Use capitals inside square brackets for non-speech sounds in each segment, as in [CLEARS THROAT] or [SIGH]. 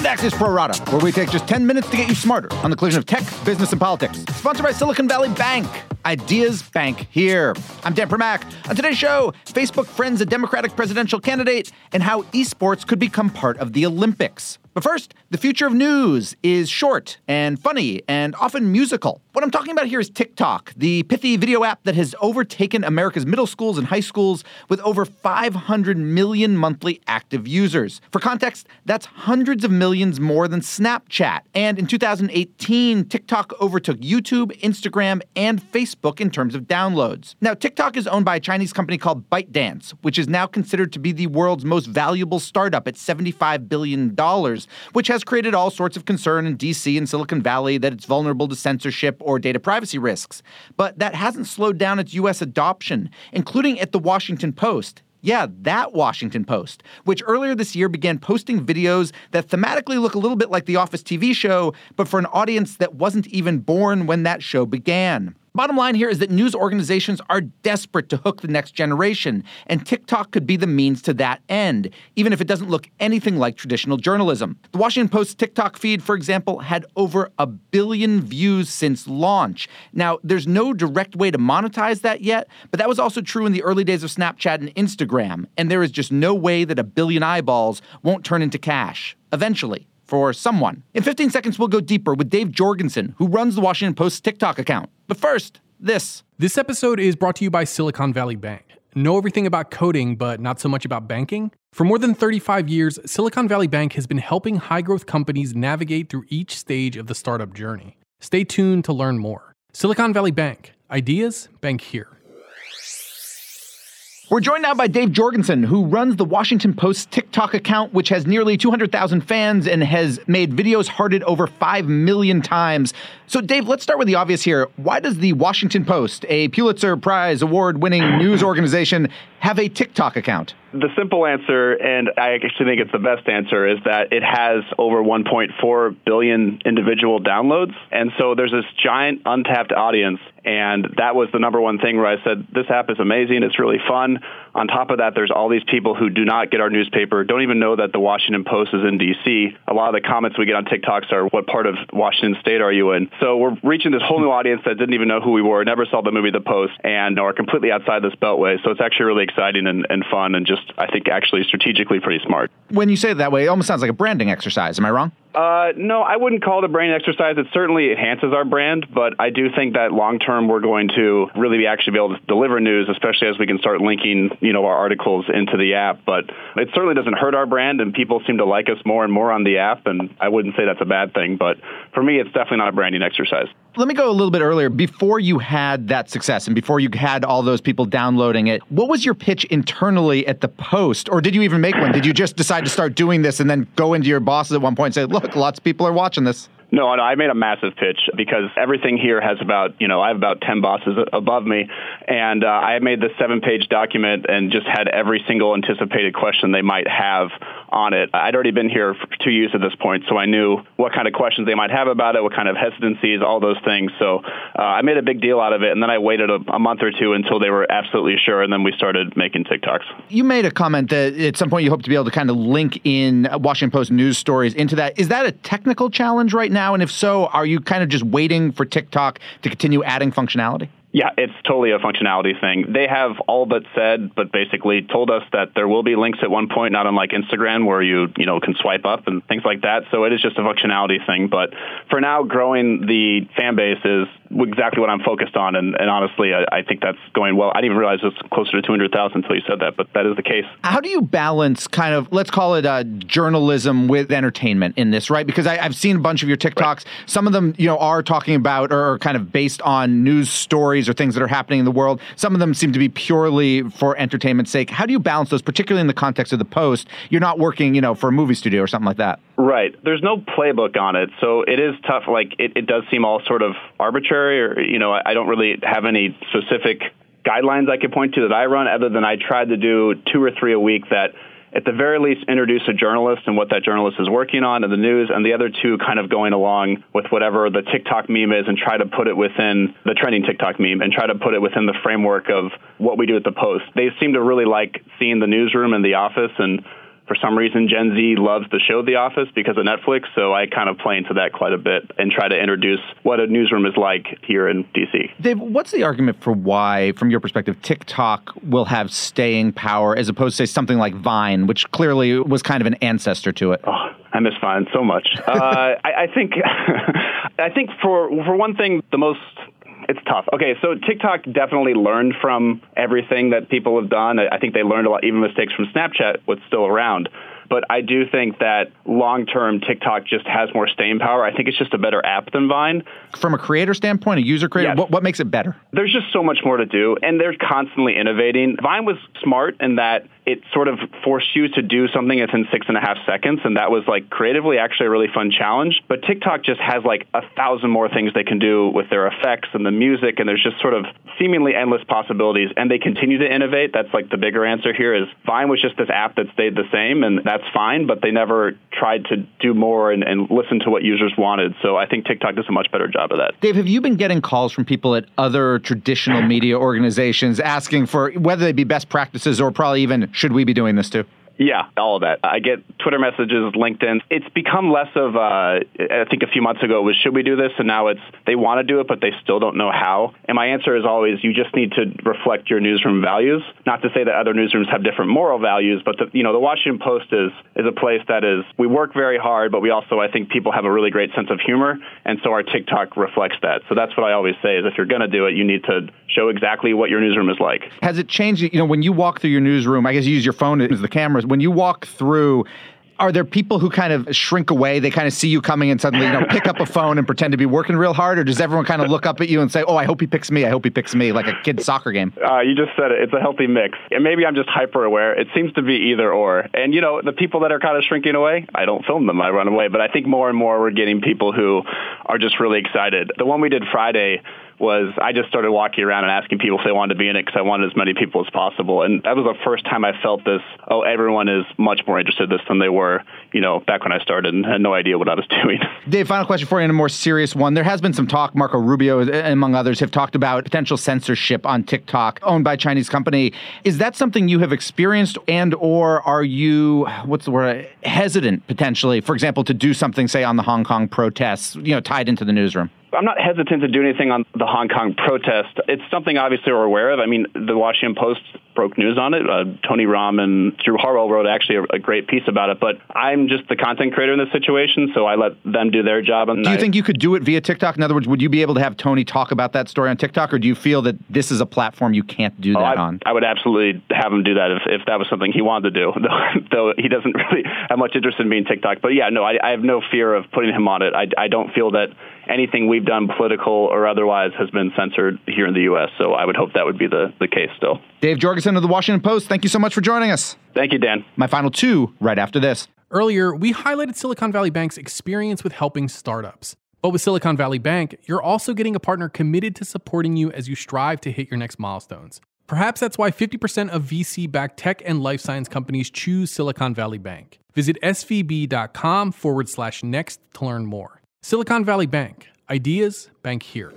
To Axios Pro Rata, where we take just 10 minutes to get you smarter on the collision of tech, business, and politics. Sponsored by Silicon Valley Bank. Ideas Bank here. I'm Dan Primack. On today's show, Facebook friends a Democratic presidential candidate and how esports could become part of the Olympics. But first, the future of news is short and funny and often musical. What I'm talking about here is TikTok, the pithy video app that has overtaken America's middle schools and high schools with over 500 million monthly active users. For context, that's hundreds of millions more than Snapchat. And in 2018, TikTok overtook YouTube, Instagram, and Facebook in terms of downloads. Now, TikTok is owned by a Chinese company called ByteDance, which is now considered to be the world's most valuable startup at $75 billion which has created all sorts of concern in DC and Silicon Valley that it's vulnerable to censorship or data privacy risks. But that hasn't slowed down its U.S. adoption, including at the Washington Post. Yeah, that Washington Post, which earlier this year began posting videos that thematically look a little bit like the Office TV show, but for an audience that wasn't even born when that show began. Bottom line here is that news organizations are desperate to hook the next generation, and TikTok could be the means to that end, even if it doesn't look anything like traditional journalism. The Washington Post's TikTok feed, for example, had over a billion views since launch. Now, there's no direct way to monetize that yet, but that was also true in the early days of Snapchat and Instagram, and there is just no way that a billion eyeballs won't turn into cash eventually for someone. In 15 seconds, we'll go deeper with Dave Jorgensen, who runs the Washington Post's TikTok account. But first, this. This episode is brought to you by Silicon Valley Bank. Know everything about coding, but not so much about banking? For more than 35 years, Silicon Valley Bank has been helping high growth companies navigate through each stage of the startup journey. Stay tuned to learn more. Silicon Valley Bank. Ideas, bank here. We're joined now by Dave Jorgensen, who runs the Washington Post TikTok account, which has nearly 200,000 fans and has made videos hearted over 5 million times. So, Dave, let's start with the obvious here. Why does the Washington Post, a Pulitzer Prize award winning [CLEARS THROAT] news organization, have a TikTok account? The simple answer, and I actually think it's the best answer, is that it has over 1.4 billion individual downloads. And so there's this giant untapped audience. And that was the number one thing where I said, this app is amazing. It's really fun. On top of that, there's all these people who do not get our newspaper, don't even know that the Washington Post is in D.C. A lot of the comments we get on TikToks are, what part of Washington state are you in? So we're reaching this whole new audience that didn't even know who we were, never saw the movie The Post, and are completely outside this beltway. So it's actually really exciting and, and fun and just, I think, actually strategically pretty smart. When you say it that way, it almost sounds like a branding exercise. Am I wrong? Uh, no, I wouldn't call it a brand exercise. It certainly enhances our brand, but I do think that long term we're going to really be actually be able to deliver news, especially as we can start linking, you know, our articles into the app. But it certainly doesn't hurt our brand, and people seem to like us more and more on the app. And I wouldn't say that's a bad thing, but for me, it's definitely not a branding exercise. Let me go a little bit earlier. Before you had that success and before you had all those people downloading it, what was your pitch internally at the Post? Or did you even make one? Did you just decide to start doing this and then go into your bosses at one point and say, look, lots of people are watching this? No, I made a massive pitch because everything here has about, you know, I have about 10 bosses above me. And uh, I made this seven page document and just had every single anticipated question they might have on it. I'd already been here for two years at this point, so I knew what kind of questions they might have about it, what kind of hesitancies, all those things. So uh, I made a big deal out of it. And then I waited a, a month or two until they were absolutely sure. And then we started making TikToks. You made a comment that at some point you hope to be able to kind of link in Washington Post news stories into that. Is that a technical challenge right now? Now? And if so, are you kind of just waiting for TikTok to continue adding functionality? Yeah, it's totally a functionality thing. They have all but said, but basically told us that there will be links at one point, not unlike Instagram, where you you know can swipe up and things like that. So it is just a functionality thing. But for now, growing the fan base is exactly what I'm focused on, and, and honestly, I, I, think that's going well. I didn't even realize it's closer to 200,000 until you said that, but that is the case. How do you balance kind of let's call it uh, journalism with entertainment in this, right? Because I, have seen a bunch of your TikToks. Right. Some of them, you know, are talking about or are kind of based on news stories or things that are happening in the world. Some of them seem to be purely for entertainment's sake. How do you balance those, particularly in the context of the Post? You're not working, you know, for a movie studio or something like that. Right. There's no playbook on it, so it is tough. Like it, it does seem all sort of arbitrary, or you know, I don't really have any specific guidelines I could point to that I run, other than I tried to do two or three a week that at the very least introduce a journalist and what that journalist is working on in the news, and the other two kind of going along with whatever the TikTok meme is and try to put it within the trending TikTok meme and try to put it within the framework of what we do at the Post. They seem to really like seeing the newsroom and the office and For some reason, Gen Z loves the show The Office because of Netflix, so I kind of play into that quite a bit and try to introduce what a newsroom is like here in DC. Dave, what's the argument for why, from your perspective, TikTok will have staying power as opposed to, say, something like Vine, which clearly was kind of an ancestor to it? Oh, I miss Vine so much. uh, [LAUGHS] I, I think, [LAUGHS] I think for for one thing, the most it's tough. Okay, so TikTok definitely learned from everything that people have done. I think they learned a lot, even mistakes from Snapchat, what's still around. But I do think that long term, TikTok just has more staying power. I think it's just a better app than Vine. From a creator standpoint, a user creator, yes. what, what makes it better? There's just so much more to do, and they're constantly innovating. Vine was smart in that it sort of forced you to do something within six and a half seconds, and that was like creatively actually a really fun challenge. But TikTok just has like a thousand more things they can do with their effects and the music, and there's just sort of seemingly endless possibilities, and they continue to innovate. That's like the bigger answer here is Vine was just this app that stayed the same, and that's fine, but they never tried to do more and, and listen to what users wanted. So I think TikTok does a much better job of that. Dave, have you been getting calls from people at other traditional media organizations asking for whether they be best practices or probably even should we be doing this too? Yeah, all of that. I get Twitter messages, LinkedIn. It's become less of, uh, I think a few months ago it was, should we do this? And now it's, they want to do it, but they still don't know how. And my answer is always, you just need to reflect your newsroom values. Not to say that other newsrooms have different moral values, but the, you know, the Washington Post is, is a place that is, we work very hard, but we also, I think people have a really great sense of humor. And so our TikTok reflects that. So that's what I always say is if you're going to do it, you need to show exactly what your newsroom is like. Has it changed? You know, when you walk through your newsroom, I guess you use your phone as the cameras. When you walk through are there people who kind of shrink away? They kind of see you coming and suddenly, you know, pick up a phone and pretend to be working real hard, or does everyone kind of look up at you and say, "Oh, I hope he picks me. I hope he picks me," like a kid's soccer game? Uh, you just said it. It's a healthy mix, and maybe I'm just hyper aware. It seems to be either or. And you know, the people that are kind of shrinking away, I don't film them. I run away. But I think more and more we're getting people who are just really excited. The one we did Friday was I just started walking around and asking people if they wanted to be in it because I wanted as many people as possible. And that was the first time I felt this, oh, everyone is much more interested in this than they were, you know, back when I started and had no idea what I was [LAUGHS] doing. Dave, final question for you and a more serious one. There has been some talk, Marco Rubio, uh, among others, have talked about potential censorship on TikTok owned by Chinese company. Is that something you have experienced and or are you, what's the word, hesitant potentially, for example, to do something, say, on the Hong Kong protests, you know, tied into the newsroom? I'm not hesitant to do anything on the Hong Kong protest. It's something obviously we're aware of. I mean, the Washington Post broke news on it. Uh, Tony Romm and Drew Harwell wrote actually a, a, great piece about it. But I'm just the content creator in this situation, so I let them do their job. do you I, think you could do it via TikTok? In other words, would you be able to have Tony talk about that story on TikTok, or do you feel that this is a platform you can't do oh, that I, on? I would absolutely have him do that if, if that was something he wanted to do, [LAUGHS] though he doesn't really have much interest in being TikTok. But yeah, no, I, I have no fear of putting him on it. I, I don't feel that anything we've done political or otherwise has been censored here in the U.S. So I would hope that would be the, the case still. Dave Jorgensen of the Washington Post, thank you so much for joining us. Thank you, Dan. My final two right after this. Earlier, we highlighted Silicon Valley Bank's experience with helping startups. But with Silicon Valley Bank, you're also getting a partner committed to supporting you as you strive to hit your next milestones. Perhaps that's why 50% of VC backed tech and life science companies choose Silicon Valley Bank. Visit svb.com forward slash next to learn more. Silicon Valley Bank, ideas bank here.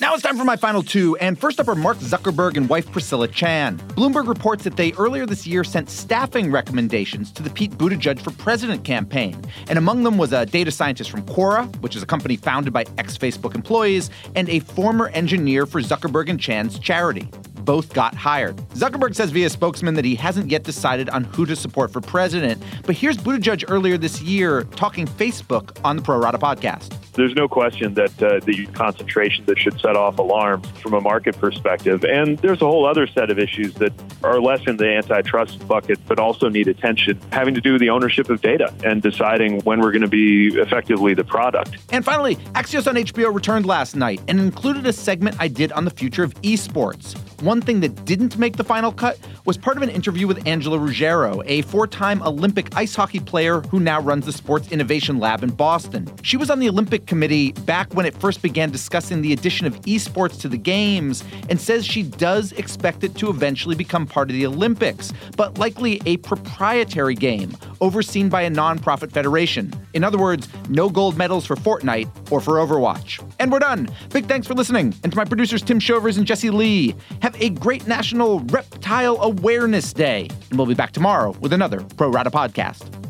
Now it's time for my final two, and first up are Mark Zuckerberg and wife Priscilla Chan. Bloomberg reports that they earlier this year sent staffing recommendations to the Pete Buttigieg for President campaign, and among them was a data scientist from Quora, which is a company founded by ex Facebook employees, and a former engineer for Zuckerberg and Chan's charity both got hired. Zuckerberg says via spokesman that he hasn't yet decided on who to support for president, but here's Buttigieg earlier this year talking Facebook on the Pro Rata podcast there's no question that uh, the concentration that should set off alarms from a market perspective. And there's a whole other set of issues that are less in the antitrust bucket, but also need attention, having to do with the ownership of data and deciding when we're going to be effectively the product. And finally, Axios on HBO returned last night and included a segment I did on the future of esports. One thing that didn't make the final cut was part of an interview with Angela Ruggiero, a four time Olympic ice hockey player who now runs the Sports Innovation Lab in Boston. She was on the Olympic Committee back when it first began discussing the addition of esports to the Games and says she does expect it to eventually become part of the Olympics, but likely a proprietary game overseen by a nonprofit federation. In other words, no gold medals for Fortnite or for Overwatch. And we're done. Big thanks for listening. And to my producers, Tim Shovers and Jesse Lee. Have a great National Reptile Awareness Day. And we'll be back tomorrow with another Pro Rata podcast.